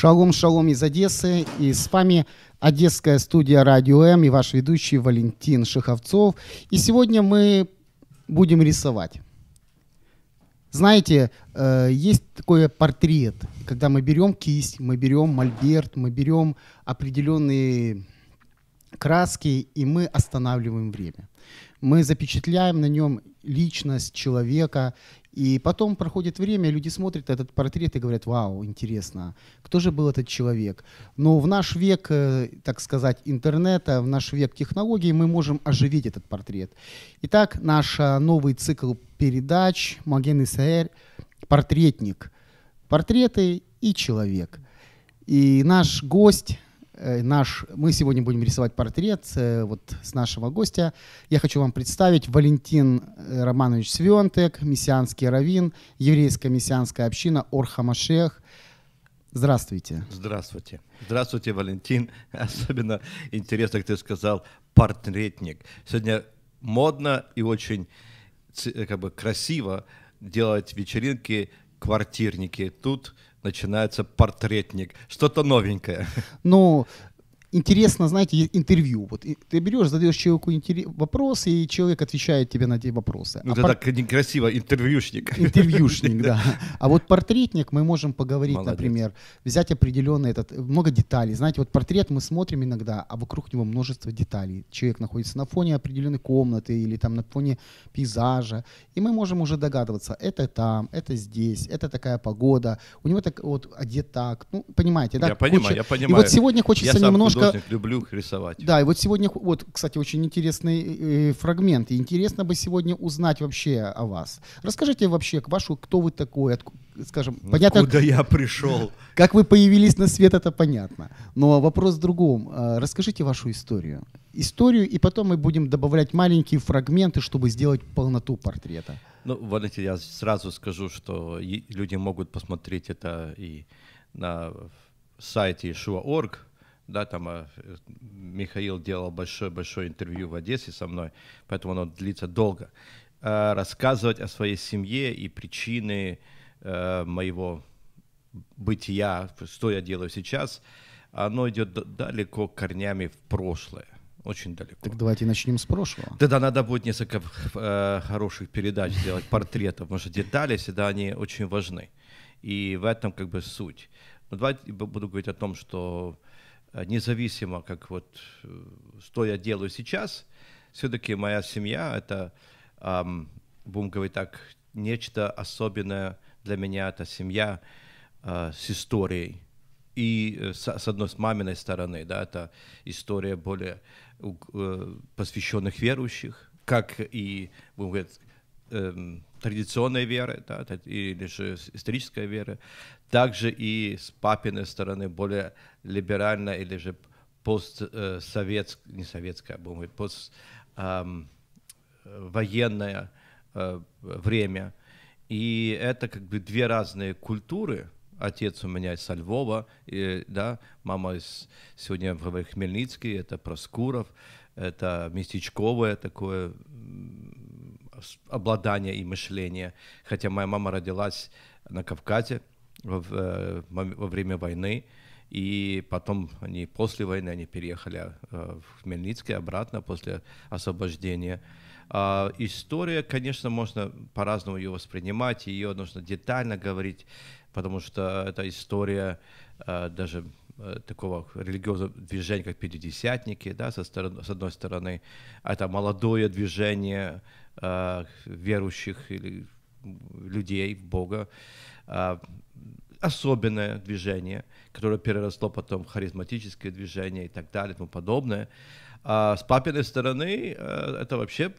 Шалом, шалом из Одессы. И с вами Одесская студия Радио М и ваш ведущий Валентин Шиховцов. И сегодня мы будем рисовать. Знаете, э, есть такой портрет, когда мы берем кисть, мы берем мольберт, мы берем определенные краски, и мы останавливаем время. Мы запечатляем на нем личность человека, и потом проходит время, люди смотрят этот портрет и говорят, вау, интересно, кто же был этот человек? Но в наш век, э, так сказать, интернета, в наш век технологий мы можем оживить этот портрет. Итак, наш э, новый цикл передач «Маген Исаэль. Портретник». Портреты и человек. И наш гость наш, мы сегодня будем рисовать портрет э, вот с нашего гостя. Я хочу вам представить Валентин э, Романович Свентек, мессианский раввин, еврейская мессианская община Орхамашех. Здравствуйте. Здравствуйте. Здравствуйте, Валентин. Особенно интересно, как ты сказал, портретник. Сегодня модно и очень как бы красиво делать вечеринки квартирники. Тут начинается портретник, что-то новенькое. Ну, интересно, знаете, интервью. Вот ты берешь, задаешь человеку вопросы, и человек отвечает тебе на эти вопросы. Ну, а это пор... так некрасиво, интервьюшник. Интервьюшник, да. А вот портретник мы можем поговорить, Молодец. например, взять определенный этот, много деталей. Знаете, вот портрет мы смотрим иногда, а вокруг него множество деталей. Человек находится на фоне определенной комнаты или там на фоне пейзажа, и мы можем уже догадываться, это там, это здесь, это такая погода, у него так вот одет так, ну, понимаете, да? Я понимаю, я понимаю. И вот сегодня хочется я немножко художник, люблю рисовать. Да, и вот сегодня, вот, кстати, очень интересный э, фрагмент. И интересно бы сегодня узнать вообще о вас. Расскажите вообще, вашу, кто вы такой, от, скажем, ну, понятно. Куда я пришел? Как вы появились на свет, это понятно. Но вопрос в другом. А, расскажите вашу историю. Историю, и потом мы будем добавлять маленькие фрагменты, чтобы сделать полноту портрета. Ну, Валентин, я сразу скажу, что люди могут посмотреть это и на сайте Shua.org, да, там э, Михаил делал большое-большое интервью в Одессе со мной, поэтому оно длится долго. Э, рассказывать о своей семье и причины э, моего бытия, что я делаю сейчас, оно идет далеко корнями в прошлое. Очень далеко. Так давайте начнем с прошлого. Тогда надо будет несколько э, хороших передач сделать, портретов, потому что детали всегда они очень важны. И в этом как бы суть. Но давайте буду говорить о том, что Э, независимо, как вот, э, что я делаю сейчас, все-таки моя семья — это, эм, будем говорить так, нечто особенное для меня. Это семья э, с историей. И э, с, с одной, с маминой стороны, да, это история более э, посвященных верующих, как и, будем говорить, эм, традиционной веры, да, или же исторической веры, также и с папиной стороны более либеральная или же постсоветская, не советская, будем говорить, поствоенное э, время. И это как бы две разные культуры. Отец у меня из Львова, и, да, мама из, сегодня в Хмельницкий, это Проскуров, это местечковое такое обладание и мышление. Хотя моя мама родилась на Кавказе во, э, во время войны, и потом они после войны они переехали э, в Хмельницкий обратно после освобождения. А, история, конечно, можно по-разному ее воспринимать, ее нужно детально говорить, потому что это история э, даже такого религиозного движения, как Пятидесятники, да, со стороны, с одной стороны, это молодое движение, э, верующих или людей в Бога, э, особенное движение, которое переросло потом в харизматическое движение и так далее и тому подобное. А с папиной стороны э, это вообще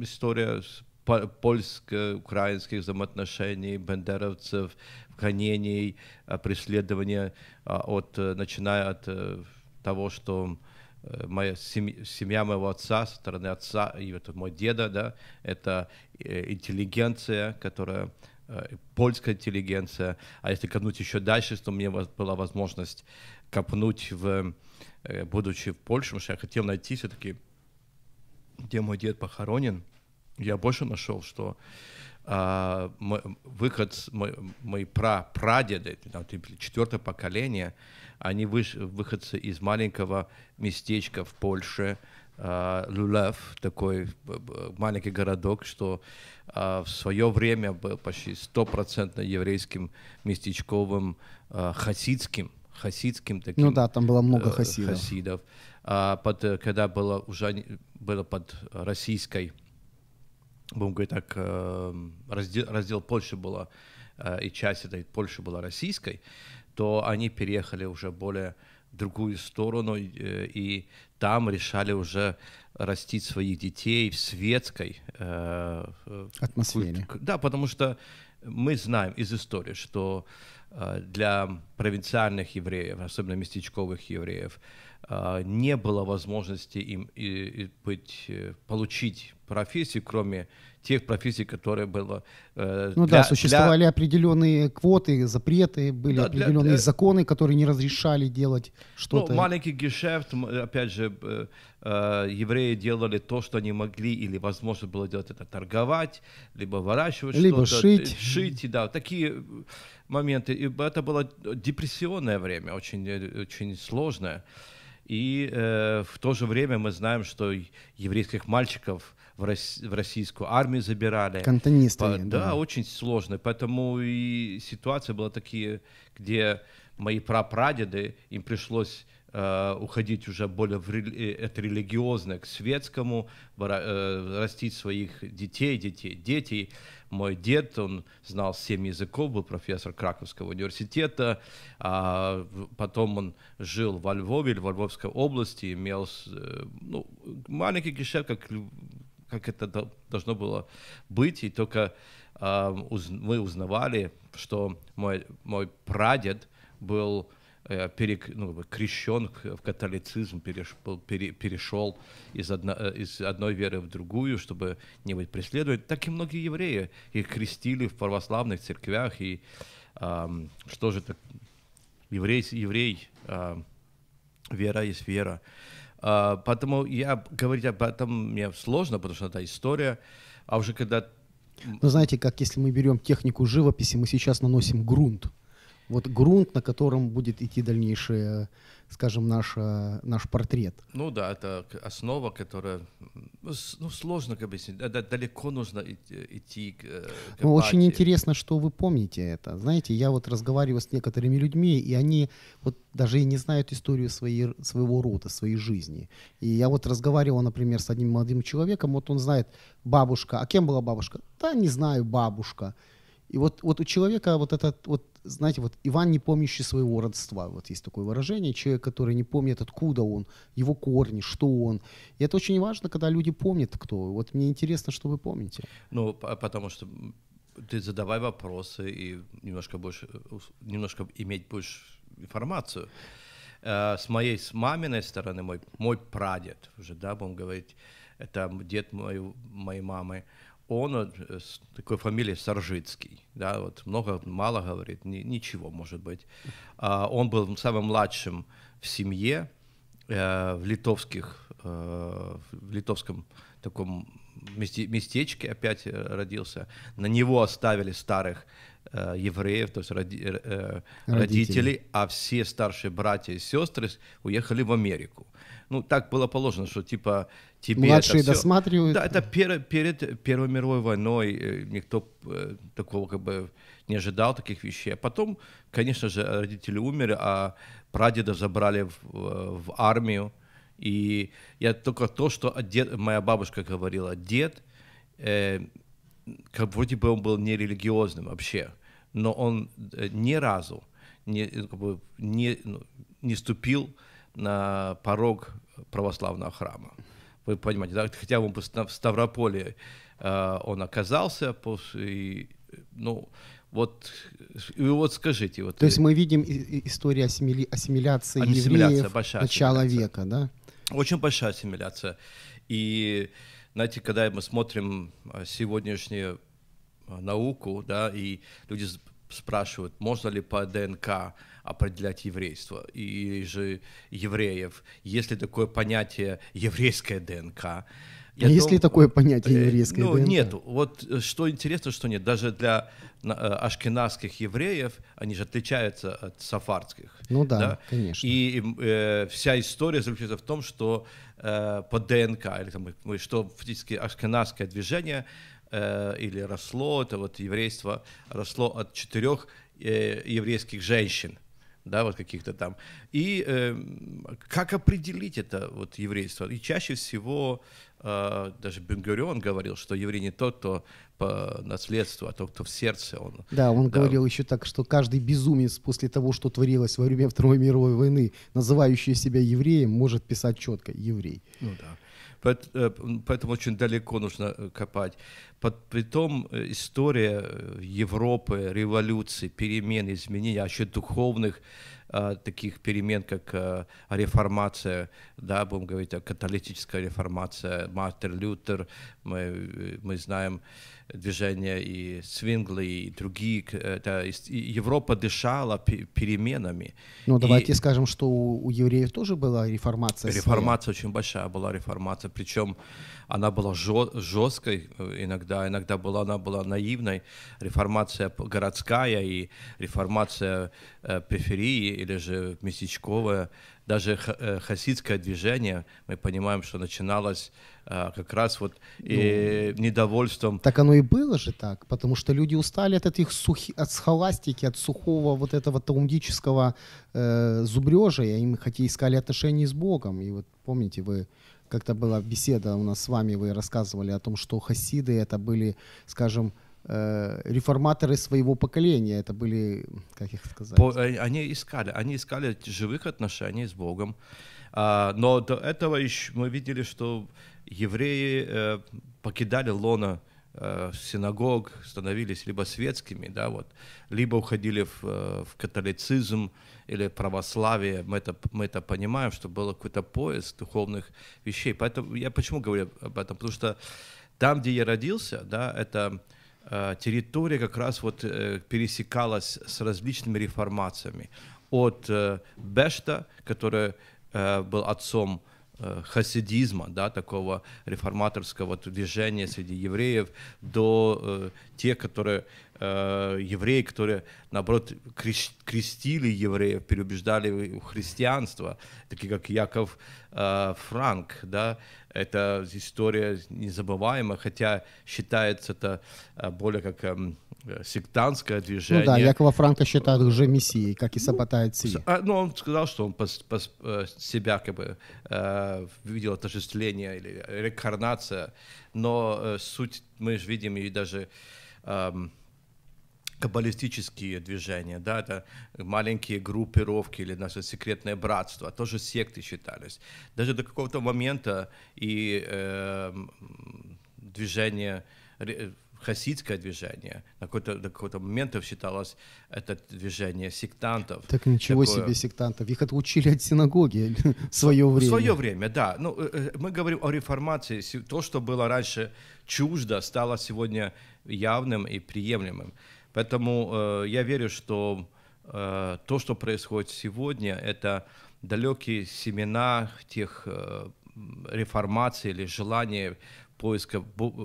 история польско-украинских взаимоотношений, бендеровцев, гонений, преследования, от, начиная от того, что моя семья, семья моего отца, со стороны отца, и это мой деда, да, это интеллигенция, которая польская интеллигенция, а если копнуть еще дальше, то меня была возможность копнуть в, будучи в Польше, потому что я хотел найти все-таки, где мой дед похоронен, я больше нашел, что мой, выход, мой, мои пра, прадеды, там, четвертое поколение, они выш, выходцы из маленького местечка в Польше, а, Люлев, такой маленький городок, что а, в свое время был почти стопроцентно еврейским местечковым а, хасидским, хасидским таким. Ну да, там было много э, хасидов. хасидов. А, под, когда было уже было под российской будем говорить так, э, раздел, раздел Польши была, э, и часть этой Польши была российской, то они переехали уже более в другую сторону, и, э, и там решали уже растить своих детей в светской э, атмосфере. Да, потому что мы знаем из истории, что для провинциальных евреев, особенно местечковых евреев, не было возможности им и, и быть, получить профессий, кроме тех профессий, которые было. Э, ну для, да, существовали для... определенные квоты, запреты, были да, определенные для, для... законы, которые не разрешали делать что-то. Ну, маленький гешефт, опять же, э, э, евреи делали то, что они могли или возможно было делать это торговать, либо выращивать либо что-то, шить, шить, да, такие моменты. И это было депрессионное время, очень очень сложное. И э, в то же время мы знаем, что еврейских мальчиков в, Рос, в российскую армию забирали. Кантонисты. По, да, да, очень сложно. Поэтому и ситуация была такие, где мои прапрадеды, им пришлось уходить уже более в, э, от религиозно к светскому, э, растить своих детей, детей, детей. Мой дед, он знал семь языков, был профессор Краковского университета, а потом он жил во Львове, во Львовской области, имел э, ну, маленький гешефт, как как это должно было быть, и только э, мы узнавали, что мой, мой прадед был э, перек, ну, крещен в католицизм, переш, был, пере, перешел из, одно, э, из одной веры в другую, чтобы не быть преследован. Так и многие евреи их крестили в православных церквях, и э, что же это, еврей, еврей э, вера есть вера. А, поэтому я говорить об этом мне сложно, потому что это история. А уже когда... Ну, знаете, как если мы берем технику живописи, мы сейчас наносим грунт. Вот грунт, на котором будет идти дальнейшее скажем, наш, наш портрет. Ну да, это основа, которая, ну, ну сложно как объяснить, далеко нужно идти к, э, ну, Очень интересно, что вы помните это. Знаете, я вот разговариваю с некоторыми людьми, и они вот даже и не знают историю своей, своего рода, своей жизни. И я вот разговаривал, например, с одним молодым человеком, вот он знает бабушка, а кем была бабушка? Да, не знаю, бабушка. И вот, вот у человека вот этот, вот, знаете, вот Иван, не помнящий своего родства, вот есть такое выражение, человек, который не помнит, откуда он, его корни, что он. И это очень важно, когда люди помнят, кто. Вот мне интересно, что вы помните. Ну, потому что ты задавай вопросы и немножко больше, немножко иметь больше информацию. Э, с моей, с маминой стороны, мой, мой прадед, уже, да, будем говорить, это дед моей, моей мамы, он э, такой фамилией Саржицкий, да, вот много, мало говорит, ни, ничего может быть. А, он был самым младшим в семье, э, в литовских, э, в литовском таком месте, местечке опять э, родился. На него оставили старых э, евреев, то есть роди, э, родителей. родителей, а все старшие братья и сестры уехали в Америку ну, так было положено, что типа тебе Младшие это все... досматривают. Да, это пер, перед Первой мировой войной э, никто э, такого как бы не ожидал таких вещей. А потом, конечно же, родители умерли, а прадеда забрали в, в армию. И я только то, что дед, моя бабушка говорила, дед, э, как вроде бы он был нерелигиозным вообще, но он э, ни разу не, как бы, не, ну, не ступил на порог православного храма. Вы понимаете, да? хотя бы в Ставрополе э, он оказался, после, ну, вот, и вот скажите. Вот, То есть мы видим и- и- историю ассимили- ассимиляции Ассимиляция, евреев большая начала ассимиляция. века, да? Очень большая ассимиляция. И, знаете, когда мы смотрим а, сегодняшнюю а, науку, да, и люди спрашивают, можно ли по ДНК определять еврейство и же евреев, есть ли такое понятие еврейская ДНК. А есть ли такое понятие э, еврейской Ну, ДНК? нету. Вот э, что интересно, что нет. Даже для э, ашкеназских евреев они же отличаются от сафардских. Ну да, конечно. И э, вся история заключается в том, что э, по ДНК, или там, что фактически ашкеназское движение э, или росло, это вот еврейство росло от четырех э, еврейских женщин, да, вот каких-то там. И э, как определить это вот еврейство? И чаще всего даже Бенгурион говорил, что еврей не тот, кто по наследству, а тот, кто в сердце. Он, Да, он Да. говорил еще так, что каждый безумец после того, что творилось во время Второй мировой войны, называющий себя евреем, может писать четко «еврей». Ну да. Э, Поэтому очень далеко нужно э, копать. Притом э, история э, Европы, революции, перемен, изменений, а еще духовных э, таких перемен, как э, реформация, да, будем говорить о католической реформация, Мартин Лютер, мы, мы знаем движение и Свингли, и другие. Это, и Европа дышала пе- переменами. Ну, И- давайте скажем, что у, у евреев тоже была реформация. своя. Реформация очень большая была реформация, причем она была жесткой э, иногда, иногда была, она была наивной. Реформация городская и реформация э, периферии или же местечковая. Даже э, хасидское движение, мы понимаем, что начиналось э, как раз вот э, недовольством Так оно и было же так, потому что люди устали от этих сухи, от схоластики, от сухого вот этого таумдического э, зубрежа, и им хотели искали отношения с Богом. И вот помните, вы как-то была беседа у нас с вами, вы рассказывали о том, что хасиды это были, скажем, э, реформаторы своего поколения, это были, как их сказать, По- э, они искали, они искали живых отношений с Богом. А, но до этого еще мы видели, что евреи э, покидали лона э, синагог, становились либо светскими, да, вот, либо уходили в, в католицизм или православие. Мы это, мы это понимаем, что был какой-то поиск духовных вещей. Поэтому я почему говорю об этом? Потому что там, где я родился, да, это э, территория как раз вот э, пересекалась с различными реформациями. От э, Бешта, который э, был отцом э, хасидизма, да, такого реформаторского движения среди евреев, до э, тех, которые э, евреи, которые, наоборот, крестили евреев, переубеждали в христианство, такие как Яков э, Франк, да, это история незабываемая, хотя считается это э, более как э, сектантское движение. ну да, Якова Франка считают уже мессией, как и Сабатай Ци. А, ну, он сказал, что он пос- пос- э, себя как бы э, видел отождествление или реинкарнация, но э, суть мы же видим и даже эм, каббалистические движения, да, это маленькие группировки или наше секретное братство, тоже секты считались. Даже до какого-то момента и эм, движение, хасидское движение, на какой-то, до какого-то момента считалось это движение сектантов. Так ничего Такое- себе сектантов. Их отучили от синагоги в свое В время. свое время, да. Ну, э, э, мы говорим о реформации. То, что было раньше чуждо, стало сегодня явным и приемлемым. Поэтому э, я верю, что э, то, что происходит сегодня, это далекие семена тех э, реформаций или желания поиска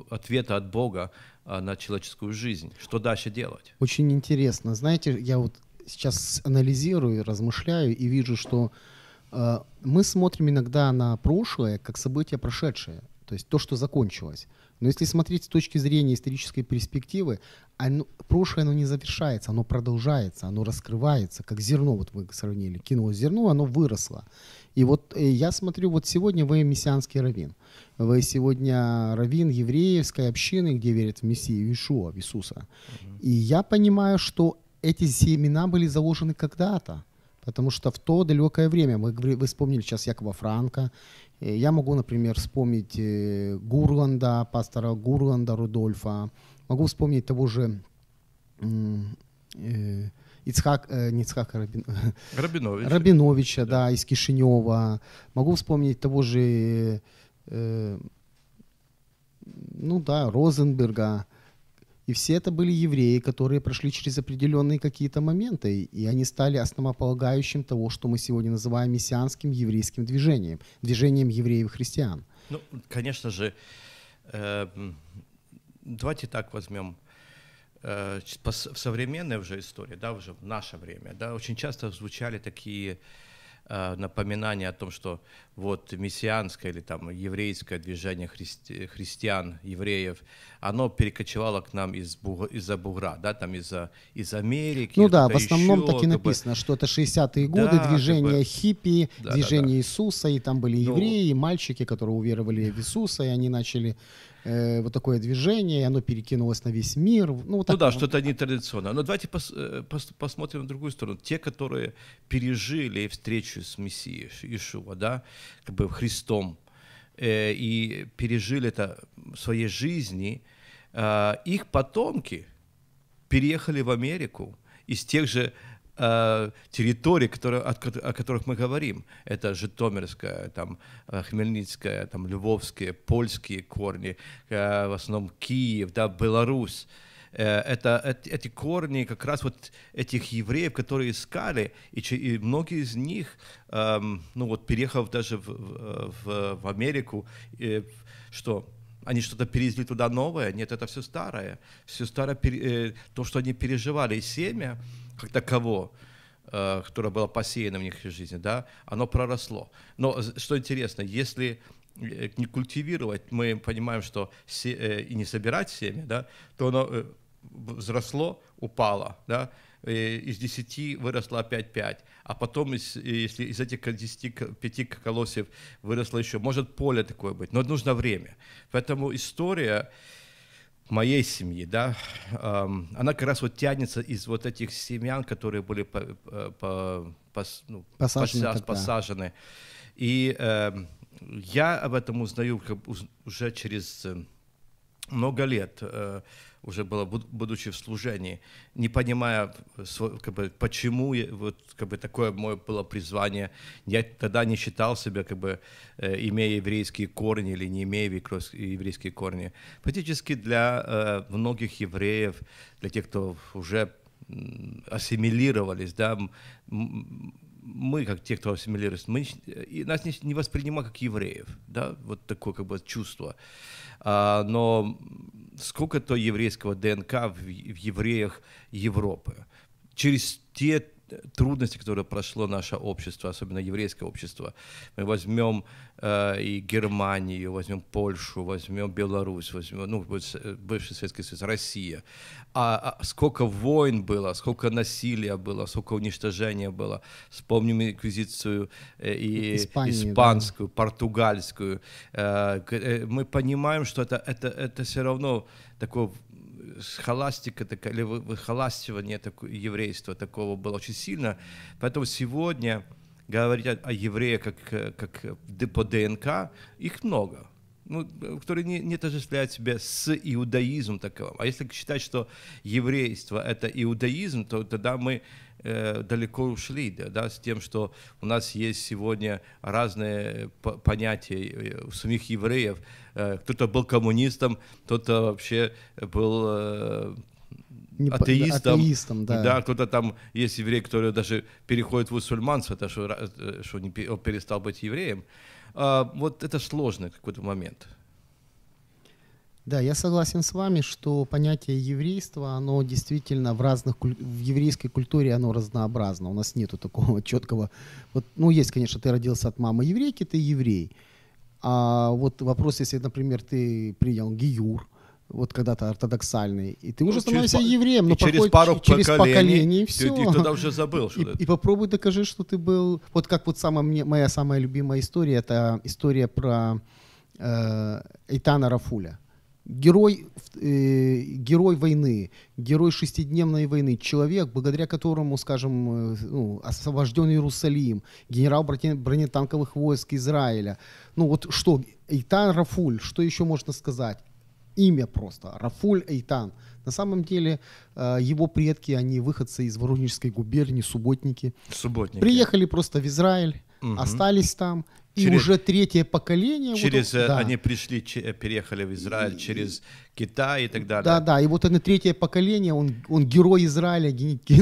ответа от Бога на человеческую жизнь. Что дальше делать? Очень интересно. Знаете, я вот сейчас анализирую, размышляю и вижу, что э, мы смотрим иногда на прошлое как событие прошедшее, то есть то, что закончилось. Но если смотреть с точки зрения исторической перспективы, оно, прошлое оно не завершается, оно продолжается, оно раскрывается, как зерно, вот вы сравнили, кинулось зерно, оно выросло. И вот э, я смотрю, вот сегодня вы мессианский раввин. Вы сегодня раввин евреевской общины, где верят в Мессию Иешуа, в Иисуса. И я понимаю, что эти семена были заложены когда-то. Потому что в то далекое время, говори- вы вспомнили сейчас Якова Франка, я могу, например, вспомнить э, Гурланда, пастора Гурланда Рудольфа, могу вспомнить того же э, Ицхак, э, не Ицхака Рабин, Рабинович. Рабиновича, да. из Кишинева. Могу вспомнить того же, э, ну да, Розенберга. И все это были евреи, которые прошли через определенные какие-то моменты, и они стали основополагающим того, что мы сегодня называем мессианским еврейским движением, движением евреев и христиан. Ну, конечно же, э, давайте так возьмем э, в современной уже истории, да, уже в наше время, да, очень часто звучали такие э, напоминания о том, что вот мессианское или там еврейское движение христи- христиан, евреев, оно перекочевало к нам из Буг- из-за бугра, да, там из-за из Америки. Ну да, в основном еще, так и как бы. написано, что это 60-е годы, Да, движение как бы- хиппи, Да, да, движение да. Иисуса, и там были Ну. евреи, и мальчики, которые уверовали в Иисуса, и они начали э, вот такое движение, оно перекинулось на весь мир. Ну, вот Ну да, что-то нетрадиционное. Но давайте пос- э, пос- посмотрим на другую сторону. Те, которые пережили встречу с Мессией, Иешуа, да, как бы Христом, э, и пережили это в своей жизни, э, их потомки переехали в Америку из тех же территорий, которые, от ко- о которых мы говорим. Это Житомирская, там, э, Хмельницкая, там, Львовские, польские корни, э, в основном Киев, да, Беларусь. Э, Это, эт- эти корни как раз вот этих евреев, которые искали, и, и многие из них, эм, ну вот переехав даже в, в- в- Америку, э, что они что-то перевезли туда новое? Нет, это все старое. Все старое, э, то, что они переживали, и семя, как таково, э, которое было посеяно в них жизни, да, оно проросло. Но что интересно, если э, не культивировать, мы понимаем, что э, и не собирать семя, да, то оно взросло, упало, да, из 10 выросло опять 5, а потом, из, если из этих ко- 10, ко- 5 колосьев выросло еще, может поле такое быть, но нужно время. Поэтому история моей семьи, да, она как раз вот тянется из вот этих семян, которые были по, по- по- пос- ну, Посажены пося- посажены. И эм, я об этом узнаю как уже через э, много лет, э, уже было, буд- будучи в служении, не понимая, как бы, почему вот, как бы, такое мое было призвание. Я тогда не считал себя, как бы, э, имея еврейские корни или не имея еврейские корни. Фактически для э, многих евреев, для тех, кто уже ассимилировались, да, мы, как те, кто ассимилировались, мы, нас не, не воспринимают как евреев, да, вот такое как бы чувство. А, но сколько-то еврейского ДНК в, в евреях Европы. Через те трудности, которые прошло наше общество, особенно еврейское общество. Мы возьмем э, и Германию, возьмем Польшу, возьмем Беларусь, возьмем, ну, э, бывший Советский Союз, Россия. А, а сколько войн было, сколько насилия было, сколько уничтожения было. Вспомним инквизицию э, и Испанию, да. испанскую, португальскую. Э, э, мы понимаем, что это, это, это все равно такое схоластика, такая, или вы- выхоластивание такое, еврейства такого было очень сильно. Поэтому сегодня говорить о, о евреях как, как по ДНК, их много. Ну, э, которые не, не отождествляют себя с иудаизмом таковым. А если считать, что еврейство – это иудаизм, то тогда мы э, далеко ушли да, да, с тем, что у нас есть сегодня разные по- понятия э, у самих евреев. Э, кто-то был коммунистом, кто-то вообще был э, Не атеистом. атеистом, да. кто-то там есть еврей, который даже переходит в мусульманство, это что, э, что не он перестал быть евреем. А, вот это сложный какой-то момент. Да, я согласен с вами, что понятие еврейства, оно действительно в разных в еврейской культуре оно разнообразно. У нас нету такого четкого. Вот, ну, есть, конечно, ты родился от мамы еврейки, ты еврей. А вот вопрос, если, например, ты принял гиюр, вот когда-то ортодоксальный, и ты Ну, уже через становишься па- евреем, но через пару через поколений, поколение, и ты- все. ты тогда уже забыл, что и, это. и попробуй докажи, что ты был... Вот как вот самая, мне, моя самая любимая история, это история про э, Эйтана Рафуля. герой, э, герой войны, герой шестидневной войны, человек, благодаря которому, скажем, э, ну, освобожден Иерусалим, генерал броне- бронетанковых войск Израиля. Ну вот что, Эйтан Рафуль, что еще можно сказать? Имя просто, Рафуль Эйтан. На самом деле э, его предки, они выходцы из Воронежской губернии, субботники. Субботники. Приехали просто в Израиль, Мгм. остались там. И Через- уже третье поколение... вот Через, он- э, да. они пришли, э, переехали в Израиль через Китай и так далее. Да, да, и вот это третье поколение, он, он герой Израиля,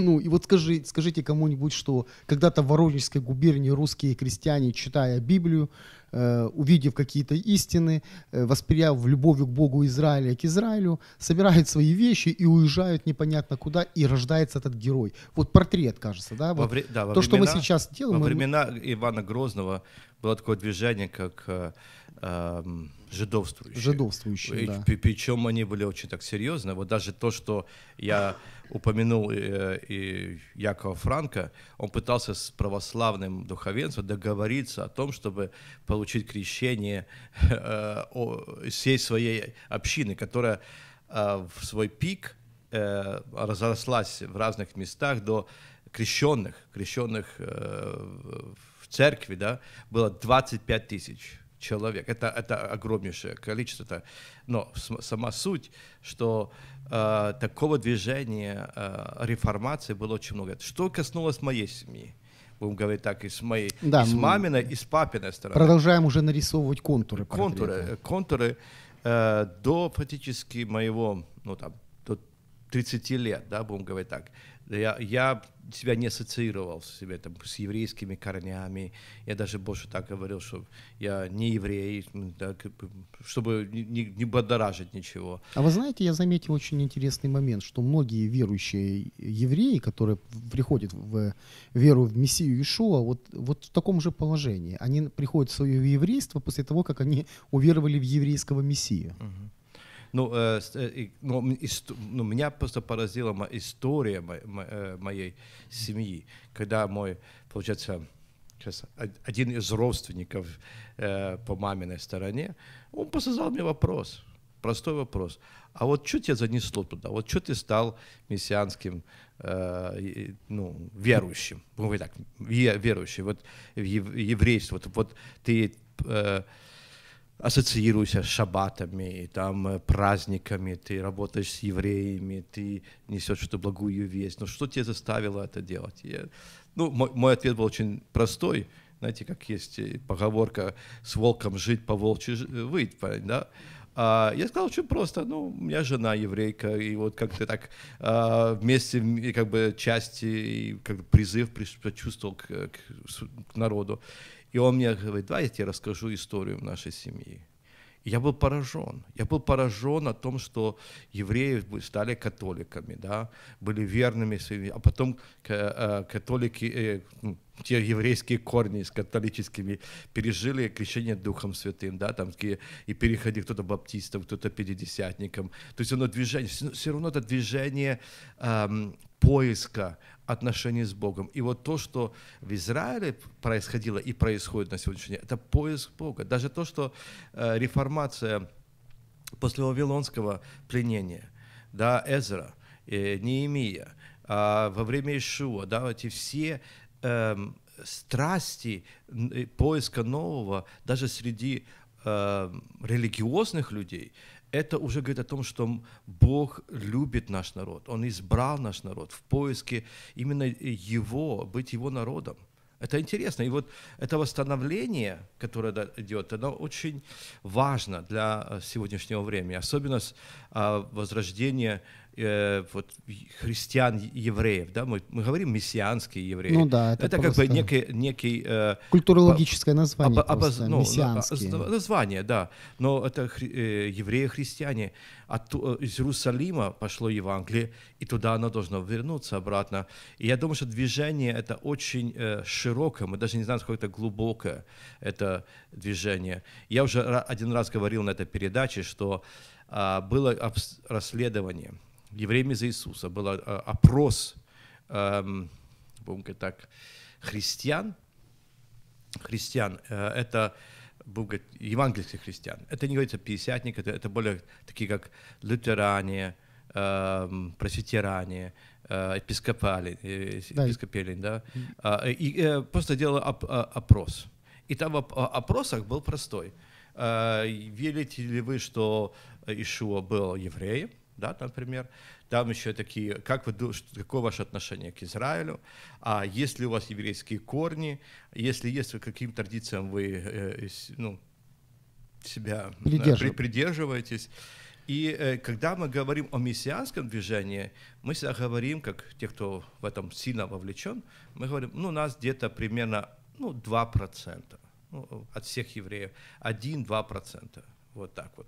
ну, и вот скажи, скажите кому-нибудь, что когда-то в Воронежской губернии русские крестьяне, читая Библию, увидев какие-то истины, э, восприяв любовью к Богу Израиля к Израилю, собирают свои вещи и уезжают непонятно куда, и рождается этот герой. Вот портрет, кажется, да? Во вре- да, во то, что мы времена- сейчас делаем, Во мы- времена Ивана Грозного было такое движение, как э, эм, жидовствующие. жидовствующие, И да. при- Причем они были очень так серьезно. Вот даже то, что я упомянул э, и Якова Франка, он пытался с православным духовенством договориться о том, чтобы получить крещение э, о- всей своей общины, которая э, в свой пик э, разрослась в разных местах до крещенных, крещенных э, в церкви, да, было 25 тысяч человек. Это, это огромнейшее количество. Это, но сама суть, что э, такого движения э, реформации было очень много. Что коснулось моей семьи? Будем говорить так, и с моей, Да, и с маминой, и с папиной стороны Продолжаем уже нарисовывать контуры. контуры, портрета. э, контуры э, до фактически моего, ну там, до 30 лет, да, будем говорить так. Я, я себя не ассоциировал с себе там, с еврейскими корнями. Я даже больше так говорил, что я не еврей, бы, чтобы не, не, бодоражить ничего. А вы знаете, я заметил очень интересный момент, что многие верующие евреи, которые приходят в веру в Мессию Иешуа, вот, вот в таком же положении. Они приходят в свое еврейство после того, как они уверовали в еврейского Мессию. Ну, э, э, ну, ист- ну, меня просто поразила история мо- э, моей семьи, когда мой, получается, сейчас од- один из родственников э, по маминой стороне, он просто мне вопрос, простой вопрос. А вот что тебя занесло туда? Вот что ты стал мессианским, э, ну, верующим? Ну, так, ве- верующий, вот еврейство, вот, вот ты э, ассоциируешься с шаббатами, там, э, праздниками, ты работаешь с евреями, ты несешь эту благую весть. Ну что тебя заставило это делать? Я- ну, мой, мой ответ был очень простой. Знаете, как есть э, поговорка «с волком жить, по волчьи э, выть», по- да? А, я сказал очень просто, ну, у меня жена еврейка, и вот как-то так а, вместе, как бы части, как призыв почувствовал к, к к народу. И он мне говорит, давай я тебе расскажу историю нашей семьи. И я был поражен. Я был поражен о том, что евреи стали католиками, да, были верными своими, а потом э, католики, э, ну, те еврейские корни с католическими пережили крещение Духом Святым, да, там и переходили кто-то баптистом, кто-то пятидесятником. То есть оно движение, все равно это движение эм, поиска отношений с Богом. И вот то, что в Израиле происходило и происходит на сегодняшний день, это поиск Бога. Даже то, что э, реформация после Вавилонского пленения, да, Эзра, э, Неемия, а во время Ишуа, да, эти все эм, страсти э, поиска нового, даже среди эм, религиозных людей, это уже говорит о том, что Бог любит наш народ, Он избрал наш народ в поиске именно Его, быть Его народом. Это интересно. И вот это восстановление, которое идет, оно очень важно для э, сегодняшнего времени, особенно с а, возрождения э, вот, и- христиан, и евреев. Да? Мы, мы говорим мессианские евреи. Ну да, это это как бы некий, некий э, Культурологическое название обоз- просто, ну, мессианские. название, да. Но это хри- э, евреи-христиане. Отту- э, из Иерусалима пошло Евангелие, и туда оно должно вернуться обратно. И я думаю, что движение это очень э, широкое, мы даже не знаем, сколько это глубокое, это движение. Я уже один раз говорил на этой передаче, что а, было расследование евреями за Иисуса, был а, опрос, эм, будем говорить так, христиан, христиан, э, это был говорит, евангельских христиан. Это не говорится пятидесятник, это, это более такие как лютеране, э, пресвитеране, э, епископали, э, Да. епископелин, да, А, и э, просто делал оп- опрос. И там в оп- опросах был простой. А, Верите ли вы, что Ишуа был евреем, да, например? Там еще такие, как вы думаете, какое ваше отношение к Израилю? А есть ли у вас еврейские корни? Если есть, то каким традициям вы э, с- ну, себя э, Придержив- при- придерживаетесь? И э, когда мы говорим о мессианском движении, мы всегда говорим, как те, кто в этом сильно вовлечен, мы говорим, ну, у нас где-то примерно ну, 2% ну, от всех евреев, 1-2%, вот так вот.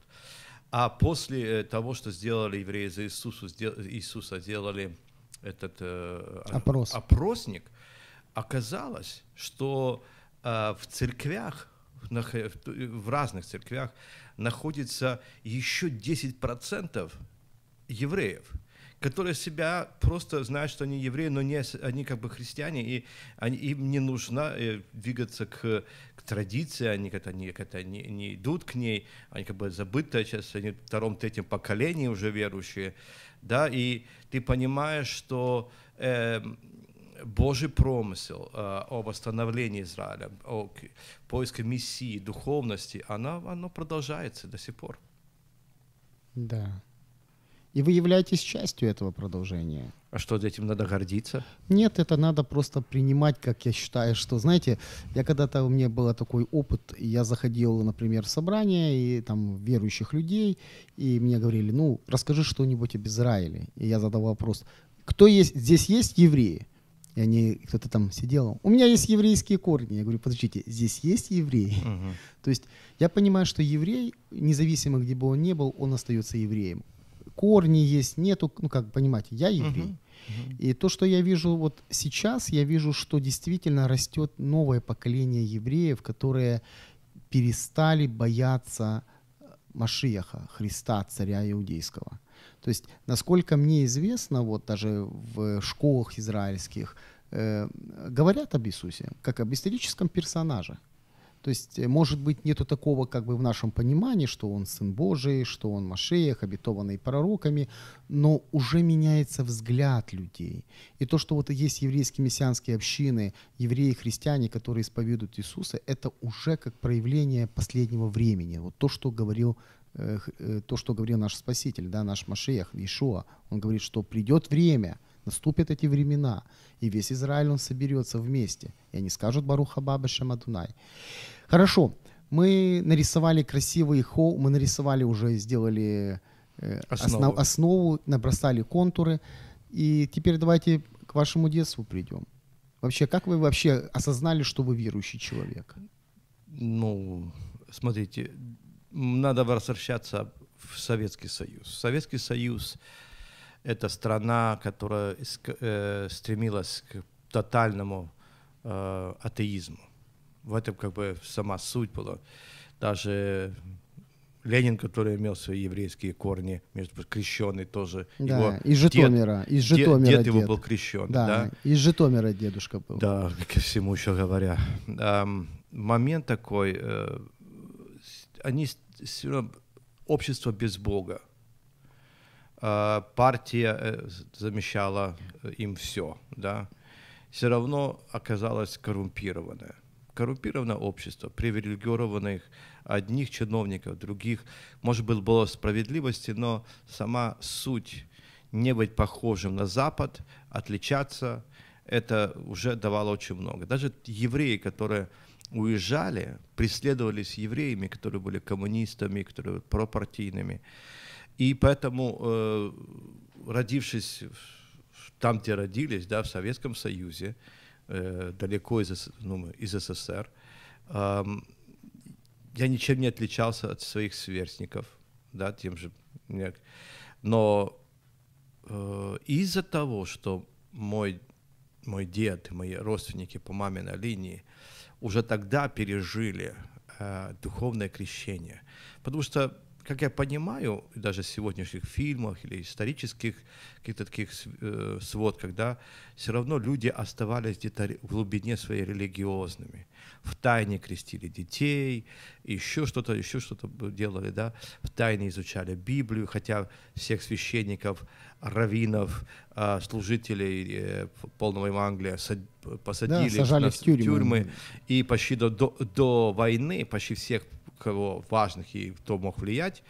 А после э, того, что сделали евреи за Иисуса, Иисуса сделали этот э, Опрос. опросник, оказалось, что э, в церквях, в в разных церквях находится еще 10% евреев, которые себя просто знают, что они евреи, но не, они как бы христиане, и они, им не нужно э, двигаться к, к традиции, они как-то не, как-то не, не идут к ней, они как бы забытые сейчас, они втором, третьем поколении уже верующие, да, и ты понимаешь, что э, Божий промысел э, о восстановлении Израиля, о поиске Мессии, духовности, оно, оно продолжается до сих пор. Да. И вы являетесь частью этого продолжения. А что, этим надо гордиться? Нет, это надо просто принимать, как я считаю, что, знаете, я когда-то, у меня был такой опыт, я заходил, например, в собрание и там верующих людей, и мне говорили, ну, расскажи что-нибудь об Израиле. И я задал вопрос, кто есть, здесь есть евреи? И они, кто-то там сидел, у меня есть еврейские корни. Я говорю, подождите, здесь есть евреи? Мгм. То есть я понимаю, что еврей, независимо где бы он ни был, он остается евреем. Корни есть, нету, ну как понимаете, я еврей. И то, что я вижу вот сейчас, я вижу, что действительно растет новое поколение евреев, которые перестали бояться э, Машиаха, Христа, царя иудейского. То есть, насколько мне известно, вот даже в школах израильских э, говорят об Иисусе как об историческом персонаже. То есть, э, может быть, нету такого как бы в нашем понимании, что он Сын Божий, что он Машеях, обетованный пророками, но уже меняется взгляд людей. И то, что вот есть еврейские мессианские общины, евреи, христиане, которые исповедуют Иисуса, это уже как проявление последнего времени. Вот то, что говорил э, э, то, что говорил наш Спаситель, да, наш Машеях, Ишуа, он говорит, что придет время, наступят эти времена, и весь Израиль, он соберется вместе, и они скажут Баруха Баба Шамадунай. Хорошо, мы нарисовали красивый холл, мы нарисовали уже, сделали э, Основу. основ- основу, набросали контуры, и теперь давайте к вашему детству придем. Вообще, как вы вообще осознали, что вы верующий человек? Ну, смотрите, надо возвращаться в Советский Союз. Советский Союз – это страна, которая э, стремилась к тотальному э, атеизму. В этом как бы сама суть была. Даже Ленин, который имел свои еврейские корни, между прочим, крещенный тоже. Да, его из дед- Житомира, из дед- Житомира дед его дед. был крещен, Да, да? из Житомира дедушка был. Да, ко всему еще говоря. Момент такой, э, они всё равно общество без Бога. А, партия э, замещала э, им все, да. Все равно оказалось коррумпированное. Коррумпированное общество, привилегированных одних чиновников, других. Может быть, было справедливости, но сама суть не быть похожим на Запад, отличаться, это уже давало очень много. Даже евреи, которые уезжали, преследовались евреями, которые были коммунистами, которые были пропартийными. И поэтому, э, родившись там, где родились, да, в Советском Союзе, э, далеко из, ну, из СССР, ам, я ничем не отличался от своих сверстников, да, тем же. Но э, из-за того, что мой, мой дед мои родственники по маминой линии уже тогда пережили э, духовное крещение, потому что как я понимаю, даже в сегодняшних фильмах или исторических каких-то таких э, свод, когда все равно люди оставались где-то в глубине своей религиозными, в тайне крестили детей, еще что-то, еще что-то делали, да, в тайне изучали Библию, хотя всех священников, раввинов, э, служителей э, полного Евангелия посадили да, сажали в тюрьмы. тюрьмы, и почти до, до, до войны почти всех кого важных и кто мог влиять,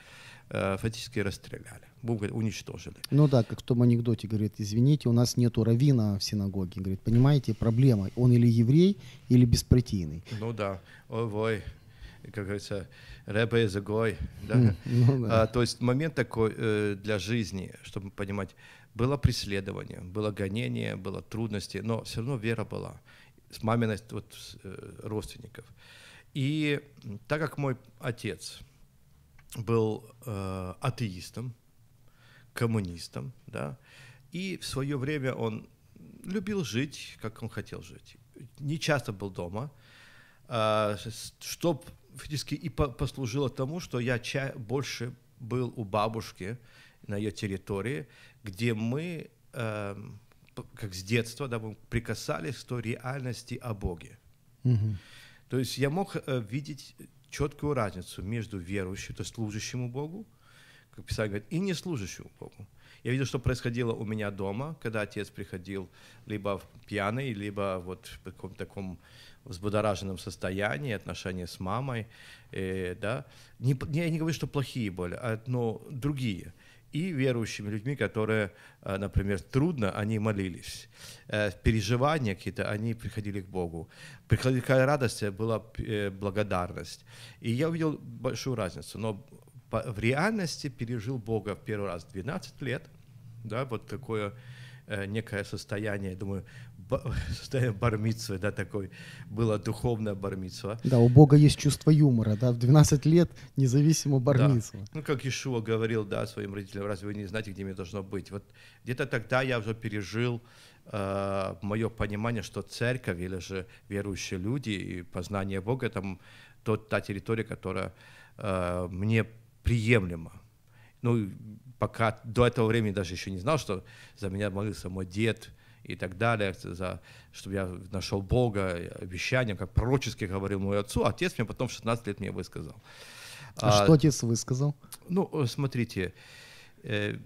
э, фактически расстреляли, уничтожили. Ну да, как в том анекдоте, говорит, извините, у нас нету равина в синагоге. Говорит, понимаете, проблема, он или еврей, или беспартийный. Ну да, ой, как говорится, рэбе is a да? ну, да. А, то есть момент такой э, для жизни, чтобы понимать, было преследование, было гонение, было трудности, но все равно вера была с маминой вот, э, родственников. И так как мой отец был э, атеистом, коммунистом, да, и в свое время он любил жить, как он хотел жить. Не часто был дома, э, что фактически и по послужило тому, что я ча больше был у бабушки на ее территории, где мы, э, как с детства, да, прикасались к той реальности о Боге. Mm-hmm. То есть я мог э, видеть четкую разницу между верующим, то есть служащему Богу, как Писание говорит, и не служащему Богу. Я видел, что происходило у меня дома, когда отец приходил либо пьяный, либо вот в каком-то таком взбудораженном состоянии, отношения с мамой, э, да. Не, я не говорю, что плохие были, а, но другие и верующими людьми, которые, э, например, трудно, они молились. Э, переживания какие-то, они приходили к Богу. Приходила какая радость, была э, благодарность. И я увидел большую разницу. Но в реальности пережил Бога в первый раз 12 лет, да, вот такое некое состояние, думаю, состояние бармитсвы, да, такой, было духовное бармитсва. Да, у Бога есть чувство юмора, да, в 12 лет независимо бармитсва. Да. Ну, как Ишуа говорил, да, своим родителям, разве вы не знаете, где мне должно быть? Вот где-то тогда я уже пережил э, мое понимание, что церковь или же верующие люди и познание Бога, это тот, та территория, которая э, мне приемлема. Ну, пока до этого времени даже еще не знал, что за меня молился мой дед, и так далее, за, чтобы я нашел Бога, обещания, как пророчески говорил мой отцу. Отец мне потом в 16 лет мне высказал. А, а что отец высказал? Ну, э, смотрите, э,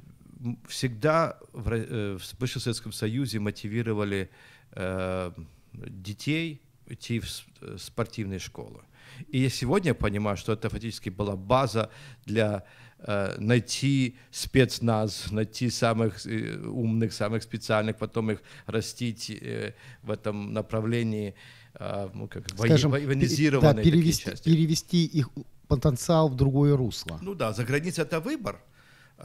всегда в, э, в бывшем Советском Союзе мотивировали э, детей идти в спортивные школы. И я сегодня понимаю, что это фактически была база для Э, найти спецназ, найти самых э, умных, самых специальных, потом их растить э, в этом направлении, ну, как Скажем, военизированной да, перевести, перевести их потенциал в другое русло. Ну да, за границей это выбор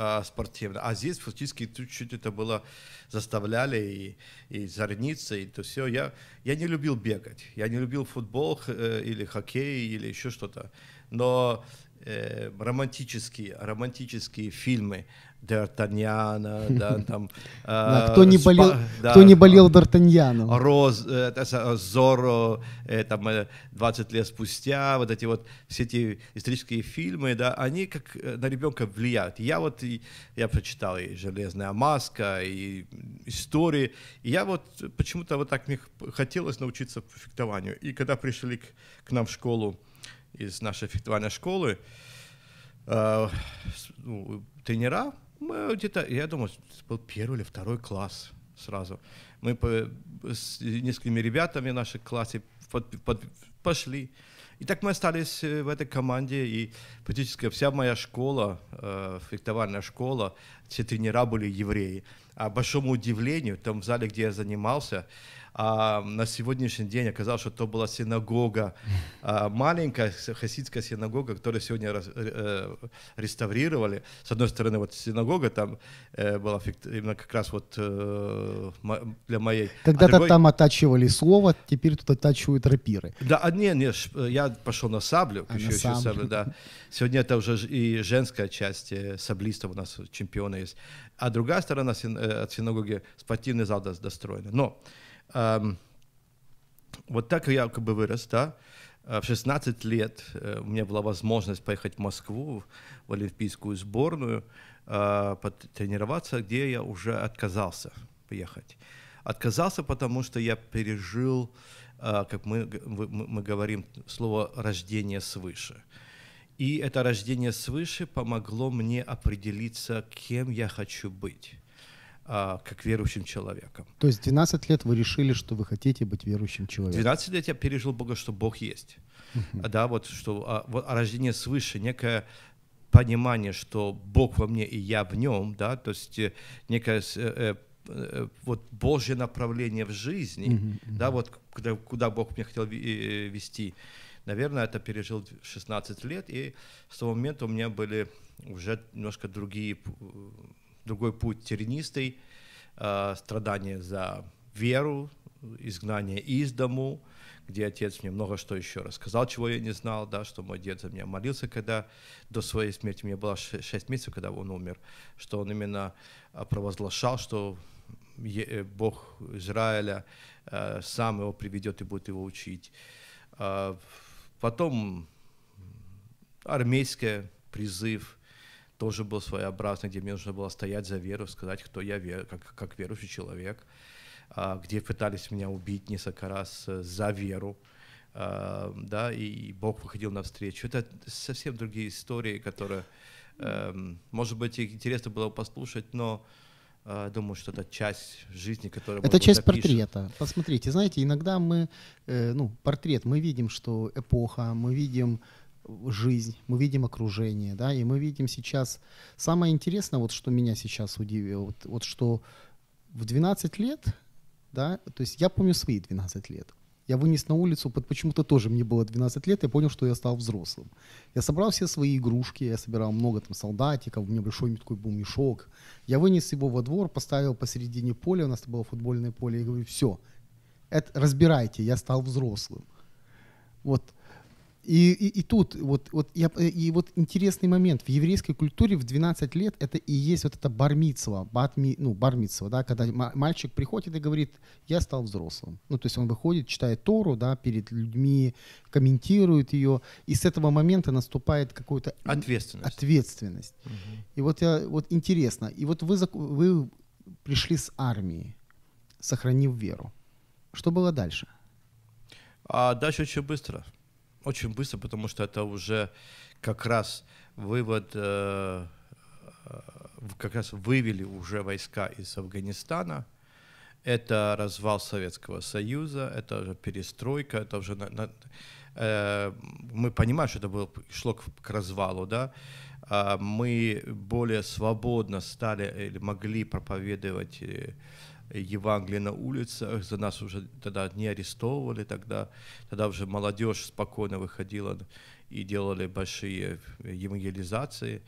а, спортивный, а здесь фактически чуть-чуть это было, заставляли и, и зорниться, и то все. Я, я не любил бегать, я не любил футбол или хоккей или еще что-то, но э, романтические, романтические фильмы Д'Артаньяна, да, там... Да, кто, не болел, да, кто не болел Д'Артаньяном? Роз, Зоро, э, там, 20 лет спустя, вот эти вот, все эти исторические фильмы, да, они как э, на ребенка влияют. Я вот, я прочитал и «Железная маска», и истории, и я вот почему-то вот так мне хотелось научиться фехтованию. И когда пришли к, к нам в школу, из нашей фехтовальной школы, э, ну, тренера, мы где-то, я думаю, был первый или второй класс сразу. Мы по, с несколькими ребятами в нашей классе под, под, пошли. И так мы остались э, в этой команде, и практически вся моя школа, э, фехтовальная школа, все тренера были евреи. А большому удивлению, там в зале, где я занимался, а на сегодняшний день оказалось, что это была синагога, а, маленькая хасидская синагога, которую сегодня э, реставрировали. С одной стороны, вот синагога там э, была именно как раз вот э, для моей. Когда-то а другой... там оттачивали слово, теперь тут оттачивают рапиры. Да, а не, не, я пошел на саблю, а, еще, на еще саблю, да. Сегодня это уже и женская часть саблистов у нас чемпионы есть. А другая сторона от синагоги спортивный зал достроен. Но вот так я как бы вырос, да, в 16 лет у меня была возможность поехать в Москву в олимпийскую сборную, потренироваться, где я уже отказался поехать. Отказался, потому что я пережил, как мы, мы говорим, слово «рождение свыше». И это рождение свыше помогло мне определиться, кем я хочу быть а, как верующим человеком. То есть 12 лет вы решили, что вы хотите быть верующим человеком? 12 лет я пережил Бога, что Бог есть. Uh-huh. Да, вот что а, вот, а рождение свыше, некое понимание, что Бог во мне и я в нем, да, то есть э, некое э, э, вот Божье направление в жизни, uh-huh, uh-huh. да, вот куда, куда Бог меня хотел вести. Наверное, это пережил 16 лет, и с того момента у меня были уже немножко другие другой путь тернистый, э, страдания за веру, изгнание из дому, где отец мне много что еще рассказал, чего я не знал, да, что мой дед за меня молился, когда до своей смерти, мне было 6 месяцев, когда он умер, что он именно э, провозглашал, что э, Бог Израиля сам его приведет и будет его учить. Потом армейский призыв – тоже был своеобразный, где мне нужно было стоять за веру, сказать, кто я, вер, как, как верующий человек, а, где пытались меня убить несколько раз э, за веру, а, да, и Бог выходил навстречу. Это совсем другие истории, которые, эм, может быть, интересно было послушать, но э, думаю, что это часть жизни, которая... Это часть запишем. портрета. Посмотрите, знаете, иногда мы, э, ну, портрет, мы видим, что эпоха, мы видим жизнь, мы видим окружение, да, и мы видим сейчас... Самое интересное, вот что меня сейчас удивило, вот, вот что в 12 лет, да, то есть я помню свои 12 лет, я вынес на улицу, почему-то тоже мне было 12 лет, я понял, что я стал взрослым. Я собрал все свои игрушки, я собирал много там солдатиков, у меня большой такой был мешок. Я вынес его во двор, поставил посередине поля, у нас было футбольное поле, и говорю, все, это, разбирайте, я стал взрослым. Вот и, и, и тут вот, вот, я, и вот интересный момент. В еврейской культуре в 12 лет это и есть вот это бармитсва, батми, ну, бармитсва, да, когда мальчик приходит и говорит, я стал взрослым. Ну, то есть он выходит, читает Тору, да, перед людьми, комментирует ее, и с этого момента наступает какая-то ответственность. ответственность. Угу. И вот, я, вот интересно, и вот вы, вы пришли с армии, сохранив веру. Что было дальше? А дальше очень быстро очень быстро, потому что это уже как раз вывод, э, э, как раз вывели уже войска из Афганистана. Это развал Советского Союза, это уже перестройка, это уже на, на, э, мы понимаем, что это было, шло к, к развалу, да. Э, мы более свободно стали или могли проповедовать э, Евангелие на улицах, за нас уже тогда не арестовывали, тогда, тогда уже молодежь спокойно выходила и делали большие евангелизации.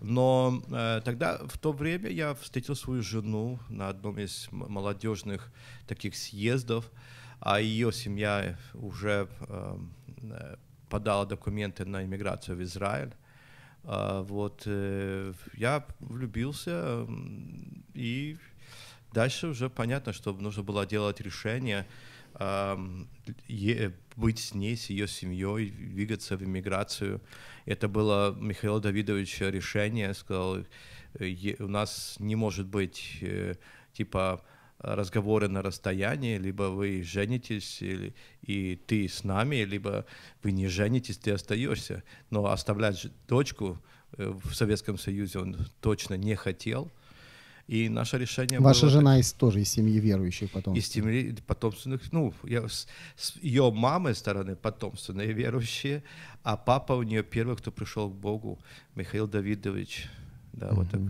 Но э, тогда, в то время, я встретил свою жену на одном из молодежных таких съездов, а ее семья уже эм, э, подала документы на иммиграцию в Израиль. Э, вот, э, я влюбился и Дальше уже понятно, что нужно было делать решение, быть с ней, с ее семьей, двигаться в иммиграцию. Это было Михаил Давидович решение, сказал, у нас не может быть э, типа разговоры на расстоянии, либо вы женитесь, или, и ты с нами, либо вы не женитесь, ты остаешься. Но оставлять дочку э, в Советском Союзе он точно не хотел. И наше решение Ваша было... жена из, тоже из семьи верующих потом. Из семьи потомственных, ну, я, с, с ее мамы стороны потомственные верующие, а папа у нее первый, кто пришел к Богу, Михаил Давидович. Да, mm-hmm. вот так.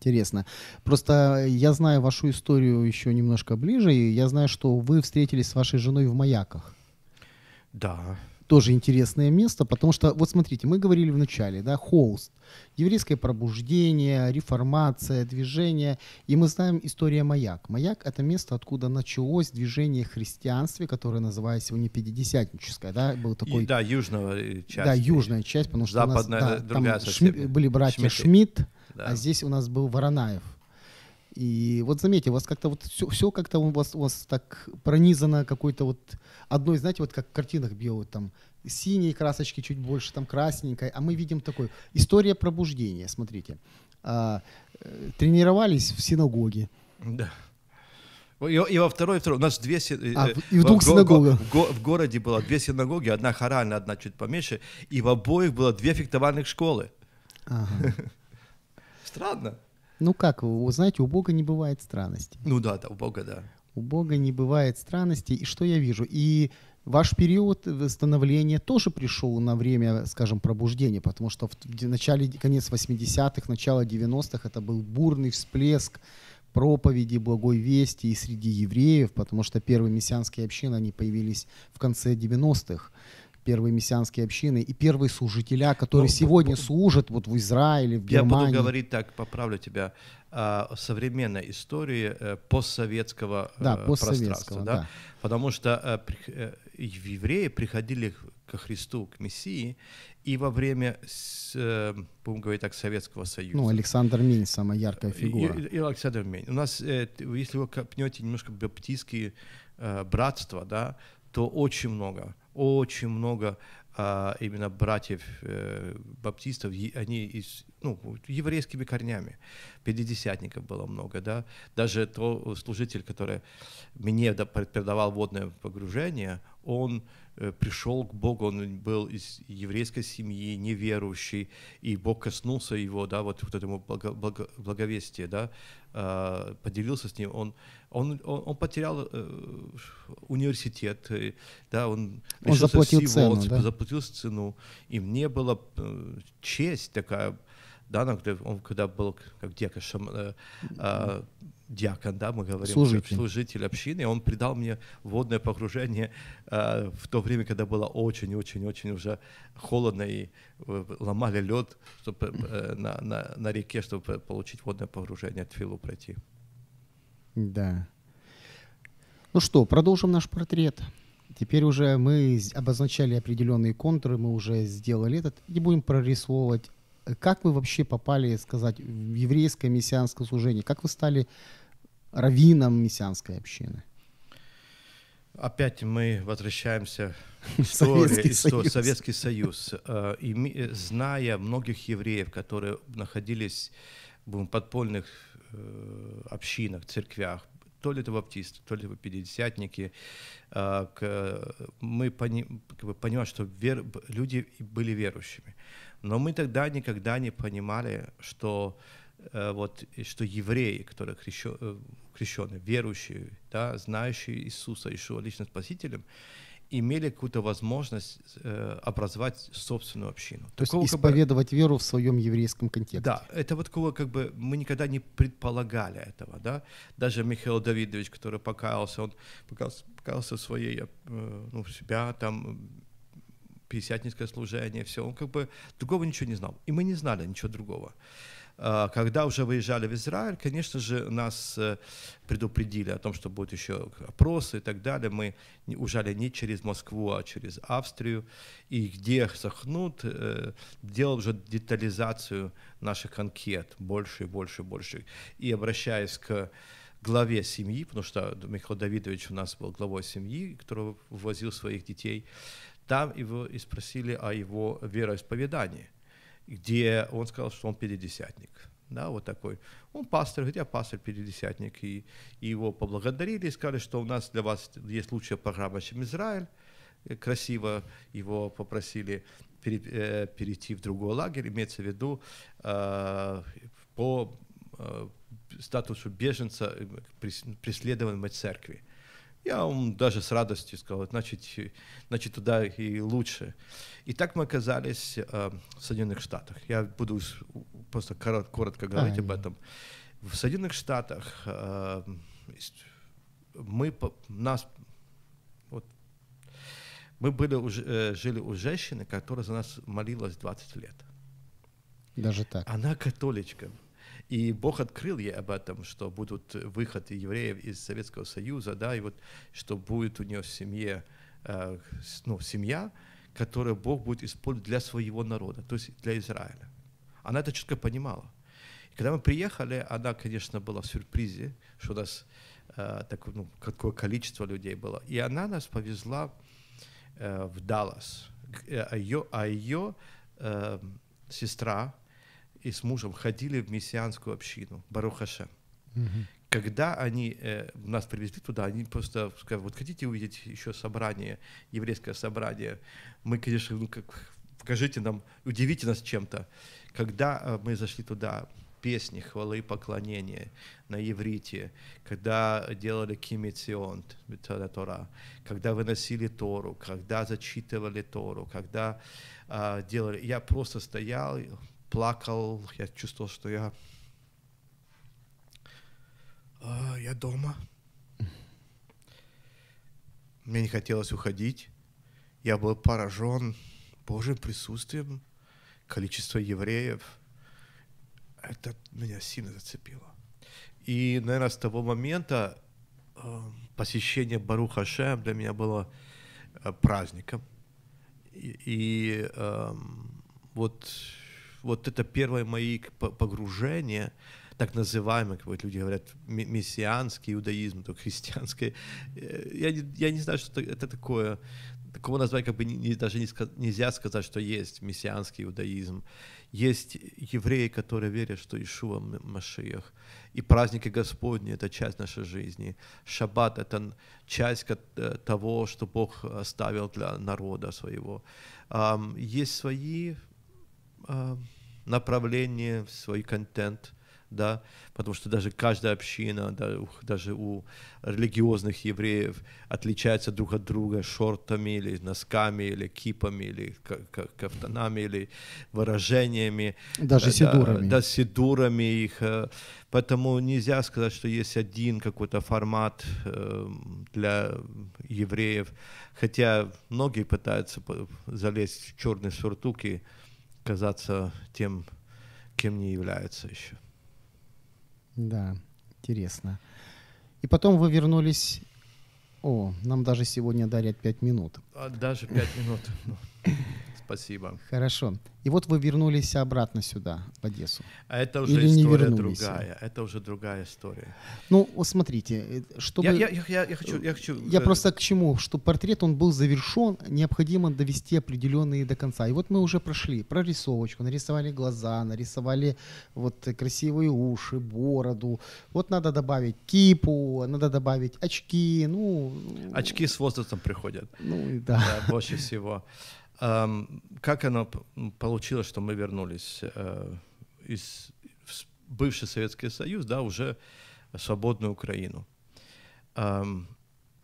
Интересно. Просто я знаю вашу историю еще немножко ближе, и я знаю, что вы встретились с вашей женой в Маяках. Да тоже интересное место, потому что, вот смотрите, мы говорили в начале, да, холст, еврейское пробуждение, реформация, движение, и мы знаем история Маяк. Маяк — это место, откуда началось движение христианстве, которое называется сегодня Пятидесятническое, да, был такой... И, да, южная часть. Да, южная часть, потому что Западная, у нас, да, другая там Шми, были братья Шмидты. Шмидт, да. а здесь у нас был Воронаев. И вот заметьте, у вас как-то вот все, все как-то у вас, у вас так пронизано какой-то вот одной, знаете, вот как в картинах белых, там синей красочки чуть больше, там красненькой, а мы видим такой. История пробуждения, смотрите. А, э, тренировались в синагоге. Да. И, и во второй, второй. У нас две си- э, А, э, и в двух го- го- синагогах. В, го- в городе было две синагоги, одна хоральная, одна чуть поменьше, и в обоих было две фехтовальных школы. Ага. Странно. Ну как, вы знаете, у Бога не бывает странностей. Ну да, да, у Бога, да. У Бога не бывает странностей. И что я вижу? И ваш период восстановления тоже пришел на время, скажем, пробуждения, потому что в начале, конец 80-х, начало 90-х это был бурный всплеск проповеди благой вести и среди евреев, потому что первые мессианские общины, они появились в конце 90-х. Первые мессианские общины и первые служителя, которые Ну, сегодня служат вот в Израиле, в Я Германии. буду говорить так, поправлю тебя, о современной истории э, постсоветского э, Да, пространства. постсоветского, Да? да. Потому что э, евреи приходили ко Христу, к Мессии, и во время, будем говорить так, Советского Союза. Ну, Александр Мень, самая яркая фигура. И, и Александр Мень. У нас, если вы копнете немножко баптистские братства, да, то очень много, очень много а, именно братьев э, баптистов, они из, ну, еврейскими корнями. Пятидесятников было много, да. Даже то служитель, который мне да, преподавал водное погружение, он э, пришел к Богу, он был из еврейской семьи, неверующий, и Бог коснулся его, да, вот, вот этому благо, благо- благовестию, да, а, поделился с ним, он, он, он, он потерял э, университет, э, да, он, Он заплатил всего, цену, он да? заплатил цену, и мне была э, честь такая, да, ну, когда он когда был как диакон, шам- э, а, диакон, да, мы говорим, Служитель. служитель общины, он придал мне водное погружение э, в то время, когда было очень-очень-очень уже холодно и э, ломали лед чтобы, э, на, на, на реке, чтобы получить водное погружение, от Филу пройти. Да. Ну что, продолжим наш портрет. Теперь уже мы обозначали определенные контуры, мы уже сделали этот, и будем прорисовывать. Как вы вообще попали, сказать, в еврейское мессианское служение? Как вы стали раввином мессианской общины? Опять мы возвращаемся к Советский истории, истории- Союз. Советский Союз. Э, и э, зная многих евреев, которые находились в подпольных э, общинах, церквях, то ли это баптисты, то ли это пятидесятники, мы понимаем, что люди были верующими. Но мы тогда никогда не понимали, что э, вот, что евреи, которые крещё- э, крещенные, верующие, да, знающие Иисуса, Ишуа личным спасителем, имели какую-то возможность э, образовать собственную общину. То есть Такого как бы- исповедовать веру в своем еврейском контексте. да, это вот такого как бы мы никогда не предполагали этого, да. Даже Михаил Давидович, который покаялся, он покаялся, покаялся в своей, э, ну, в себя там, пятидесятническое служение, все, он как бы другого ничего не знал. И мы не знали ничего другого. А, Когда уже выезжали в Израиль, конечно же, нас э, предупредили о том, что будут еще опросы и так далее. Мы уезжали не через Москву, а через Австрию. И где Сахнут э, делал уже детализацию наших анкет больше и больше и больше. И обращаясь к главе семьи, потому что Михаил Давидович у нас был главой семьи, который ввозил своих детей, там его и спросили о его вероисповедании где он сказал, что он пятидесятник. Да, вот такой. Он пастор, говорит, я пастор пятидесятник. И, и его поблагодарили и сказали, что у нас для вас есть лучшая программа, чем Израиль. Э, Красиво его попросили э, перейти в другой лагерь, имеется в виду э, по э, статусу беженца э, прес- преследуемой церкви. Я вам даже с радостью сказал, значит, значит туда и лучше. И так мы оказались э, в Соединенных Штатах. Я буду просто корот- коротко говорить об не. этом. В Соединенных Штатах э, мы, нас, вот, мы были, у ж- э, жили у женщины, которая за нас молилась 20 лет. Даже так. Она католичка. И Бог открыл ей об этом, что будут выход евреев из Советского Союза, да, и вот что будет у нее в семье, э, ну, семья, которую Бог будет использовать для своего народа, то есть для Израиля. Она это четко понимала. И Когда мы приехали, она, конечно, была в сюрпризе, что у нас э, так, ну, какое количество людей было. И она нас повезла э, в Даллас. Э, а ее, а ее э, сестра и с мужем ходили в мессианскую общину Барухаше. Когда они э, нас привезли туда, они просто сказали, вот хотите увидеть еще собрание, еврейское собрание, мы, конечно, ну как, покажите нам, удивите нас чем-то. Когда э, мы зашли туда, песни, хвалы и поклонения на иврите, когда делали кимицион, Тора, когда выносили Тору, когда зачитывали Тору, когда э, делали... Я просто стоял, плакал, я чувствовал, что я а, я дома. Мне не хотелось уходить. Я был поражен Божьим присутствием, количество евреев. Это меня сильно зацепило. И, наверное, с того момента э, посещение Баруха Шем для меня было э, праздником. И, и э, вот, вот это первое мои погружение – так называемый, как вот люди говорят, мессианский иудаизм, то христианский. Э, я, не, я не знаю, что это такое. Такого названия как бы не, даже не, нельзя сказать, что есть мессианский иудаизм. Есть евреи, которые верят, что Ишуа Машиях. И праздники Господни — это часть нашей жизни. Шаббат — это часть э, того, что Бог оставил для народа своего. Есть свои направления, свой контент — да, потому что даже каждая община, да, даже у религиозных евреев отличается друг от друга шортами или носками, или кипами, или кафтанами, или выражениями. Даже сидурами. Да, да, сидурами их. Э, поэтому нельзя сказать, что есть один какой-то формат э, для евреев, хотя многие пытаются залезть в черные сюртуки, казаться тем, кем не являются еще. Да, интересно. И потом вы вернулись... О, нам даже сегодня дарят пять минут. А, даже пять минут. Ну, спасибо. Хорошо. И вот вы вернулись обратно сюда, в Одессу. А это уже Или история другая. Это уже другая история. Ну, вот смотрите, э, чтобы... Я, я, я, я хочу... Я, хочу, я э... просто к чему? Что портрет, он был завершен, необходимо довести определенные до конца. И вот мы уже прошли прорисовочку, нарисовали глаза, нарисовали вот красивые уши, бороду. Вот надо добавить кипу, надо добавить очки, ну... Очки с возрастом приходят. Ну, да. да больше всего. Как оно получилось, что мы вернулись э, из бывший Советский Союз, да, уже свободную Украину?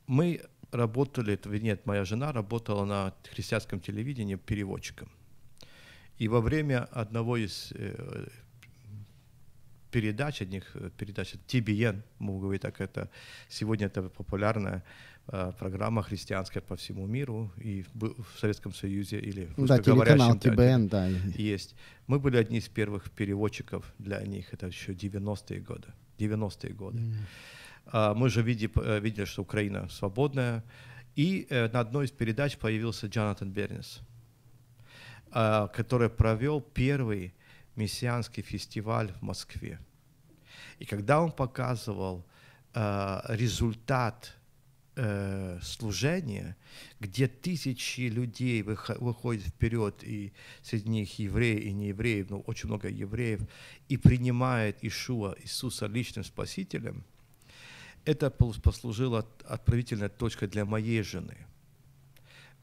Мы работали, нет, моя жена работала на христианском телевидении переводчиком. И во время одного из э, передач, одних э, передач, TBN, могу говорить так, это сегодня это популярная программа христианская по всему миру и в Советском Союзе или в да, телеканал ТБН, да. Есть. Мы были одни из первых переводчиков для них, это еще 90-е годы. 90-е годы. Mm. Мы же видели, э, видели, что Украина свободная, и э, на одной из передач появился Джонатан Бернис, который провел первый мессианский фестиваль в Москве. И когда он показывал результат э, служение, где тысячи людей выходят вперед, и среди них евреи и неевреи, но очень много евреев, и принимают Ишуа, Иисуса личным спасителем, это послужило отправительной точкой для моей жены –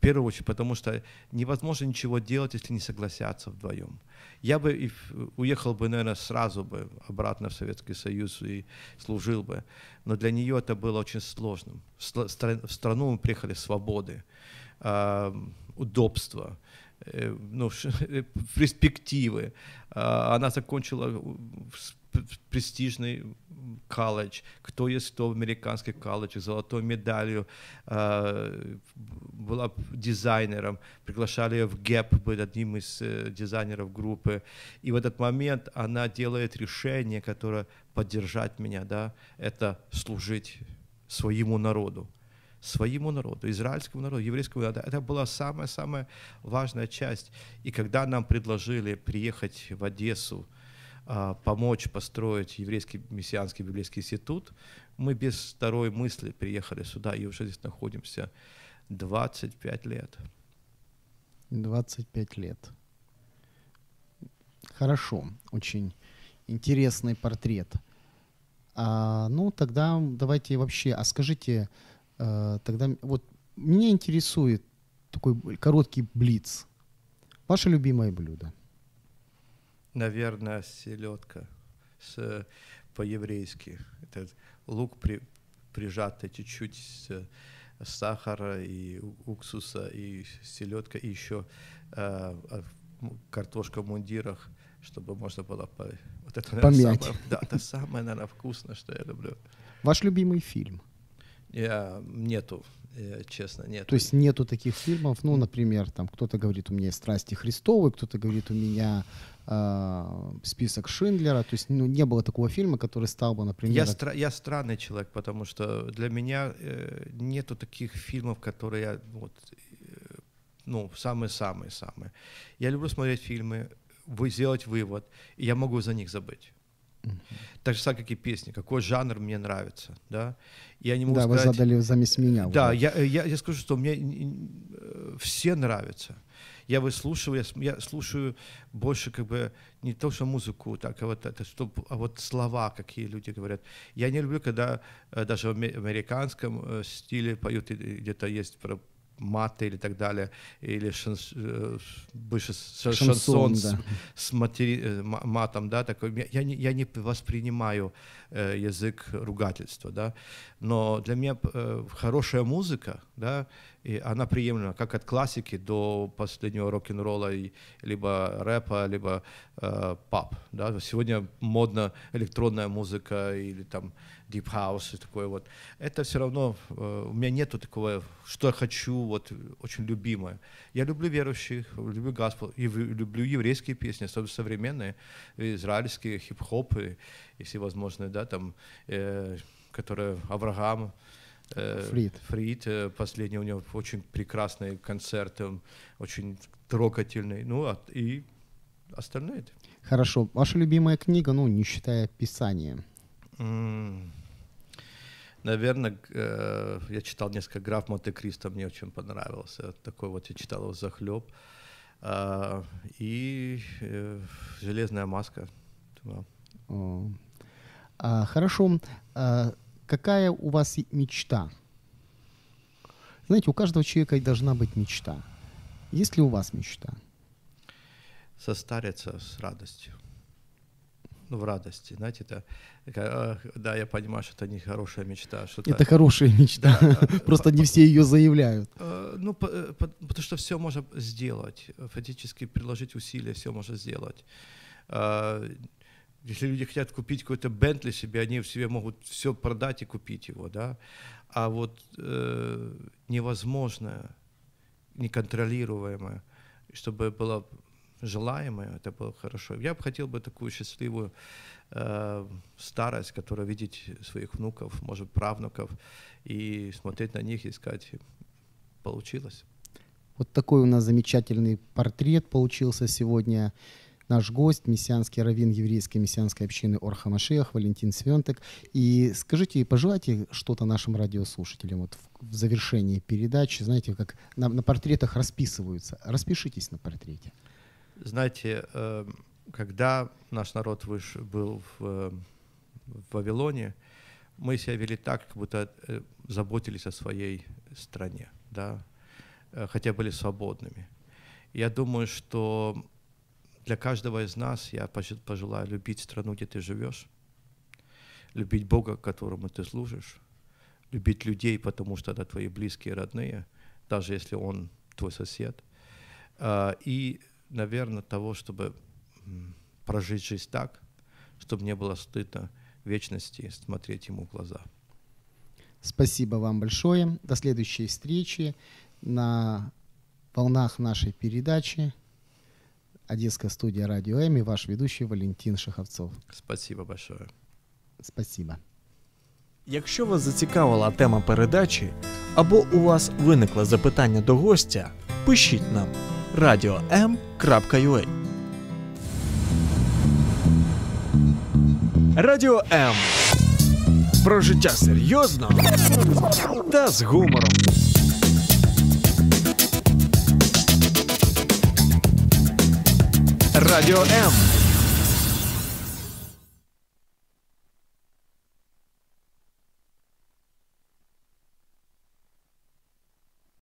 первую очередь, потому что невозможно ничего делать, если не согласятся вдвоем. Я бы уехал бы, наверное, сразу бы обратно в Советский Союз и служил бы. Но для нее это было очень сложным. В страну мы приехали свободы, удобства, э, ну, перспективы. А, она закончила престижный колледж, кто есть кто в американских колледжах, золотой медалью, э, была дизайнером, приглашали ее в Gap быть одним из э, дизайнеров группы. И в этот момент она делает решение, которое поддержать меня, да, это служить своему народу своему народу, израильскому народу, еврейскому народу. Это была самая-самая важная часть. И когда нам предложили приехать в Одессу, помочь построить еврейский мессианский библейский институт, мы без второй мысли приехали сюда и уже здесь находимся 25 лет. 25 лет. Хорошо, очень интересный портрет. А, ну, тогда давайте вообще, а скажите, а, тогда вот меня интересует такой короткий блиц. Ваше любимое блюдо? Наверное, селедка с, по-еврейски. Это лук при, прижатый чуть-чуть с, сахара и уксуса, и селедка, и еще э, картошка в мундирах, чтобы можно было по, вот это, наверное, Помять. самое, да, это самое, наверное, вкусное, что я люблю. Ваш любимый фильм? Я, нету, честно, нет. То есть нету таких фильмов, ну, например, там кто-то говорит, у меня есть «Страсти Христовы», кто-то говорит, у меня э, список Шиндлера. То есть ну, не было такого фильма, который стал бы, например... Я, стра- я странный человек, потому что для меня э, нету таких фильмов, которые я вот, э, ну, самые-самые-самые. Я люблю смотреть фильмы, вы сделать вывод, и я могу за них забыть. Так же как и песни. Какой жанр мне нравится, да? Я не могу да, сказать... вы задали замесь меня. Да, вот. я, я, я скажу, что мне э, все нравятся. Я выслушиваю, я, я слушаю больше как бы не то, что музыку, так, а вот это, что, а вот слова, какие люди говорят. Я не люблю, когда э, даже в аме- американском э, стиле поют, где-то есть про маты или так далее, или шанс, э, больше с- Шансон, шансон, с, да. с матери- э, ма- матом, да, такой. Я- не, я не воспринимаю язык ругательства, да, но для меня э, хорошая музыка, да, и она приемлема как от классики до последнего рок-н-ролла, либо рэпа, либо э, пап, да. Сегодня модна электронная музыка или там deep house и такое вот. Это все равно э, у меня нету такого, что я хочу, вот очень любимое. Я люблю верующих, люблю госпел, и люблю еврейские песни, особенно современные, израильские, хип-хоп и, и всевозможные, да, там, э, которые Авраам, э, Фрид. Фрид, э, последний у него очень прекрасный концерт, он очень трогательный, ну, а- и остальные. Хорошо. Ваша любимая книга, ну, не считая Писания. М, Наверное, я читал несколько граф Монте-Кристо, мне очень понравился. Такой вот я читал его захлеб. А, И э, железная маска. О. А, хорошо. А, какая у вас мечта? Знаете, у каждого человека должна быть мечта. Есть ли у вас мечта? Состариться с радостью. Ну, в радости, знаете, это, а, да, я понимаю, что это не хорошая мечта, что-то Это хорошая мечта. Просто не все ее заявляют. Э, Ну, э, по- потому что все можно сделать, э, фактически приложить усилия, все можно сделать. Если люди хотят купить какой-то Бентли себе, они в себе могут все продать и купить его, да. А вот э, невозможное, неконтролируемое, чтобы было желаемое, это было хорошо. Я бы хотел бы такую счастливую э, старость, которая видеть своих внуков, может, правнуков, и смотреть на них и сказать, получилось. Вот такой у нас замечательный портрет получился сегодня. Наш гость, мессианский раввин еврейской мессианской общины Орха Машех, Валентин Свентек. И скажите, пожелайте что-то нашим радиослушателям вот в, в завершении передачи. Знаете, как на, на портретах расписываются. Распишитесь на портрете. Знаете, э, когда наш народ выш, был в, э, в Вавилоне, мы себя вели так, как будто э, заботились о своей стране, да, хотя были свободными. Я думаю, что для каждого из нас я пожелаю любить страну, где ты живешь, любить Бога, которому ты служишь, любить людей, потому что это твои близкие, родные, даже если он твой сосед. А, И, наверное, того, чтобы прожить жизнь так, чтобы не было стыдно вечности смотреть ему в глаза. Спасибо вам большое. До следующей встречи на волнах нашей передачи. Одесская студия «Радио М» и ваш ведущий Валентин Шаховцов. Спасибо большое. Спасибо. Якщо вас зацікавила тема передачі або у вас виникло запитання до гостя, пишіть нам radio.m.ua Радіо М. Про життя серйозно та з гумором. Радіо М.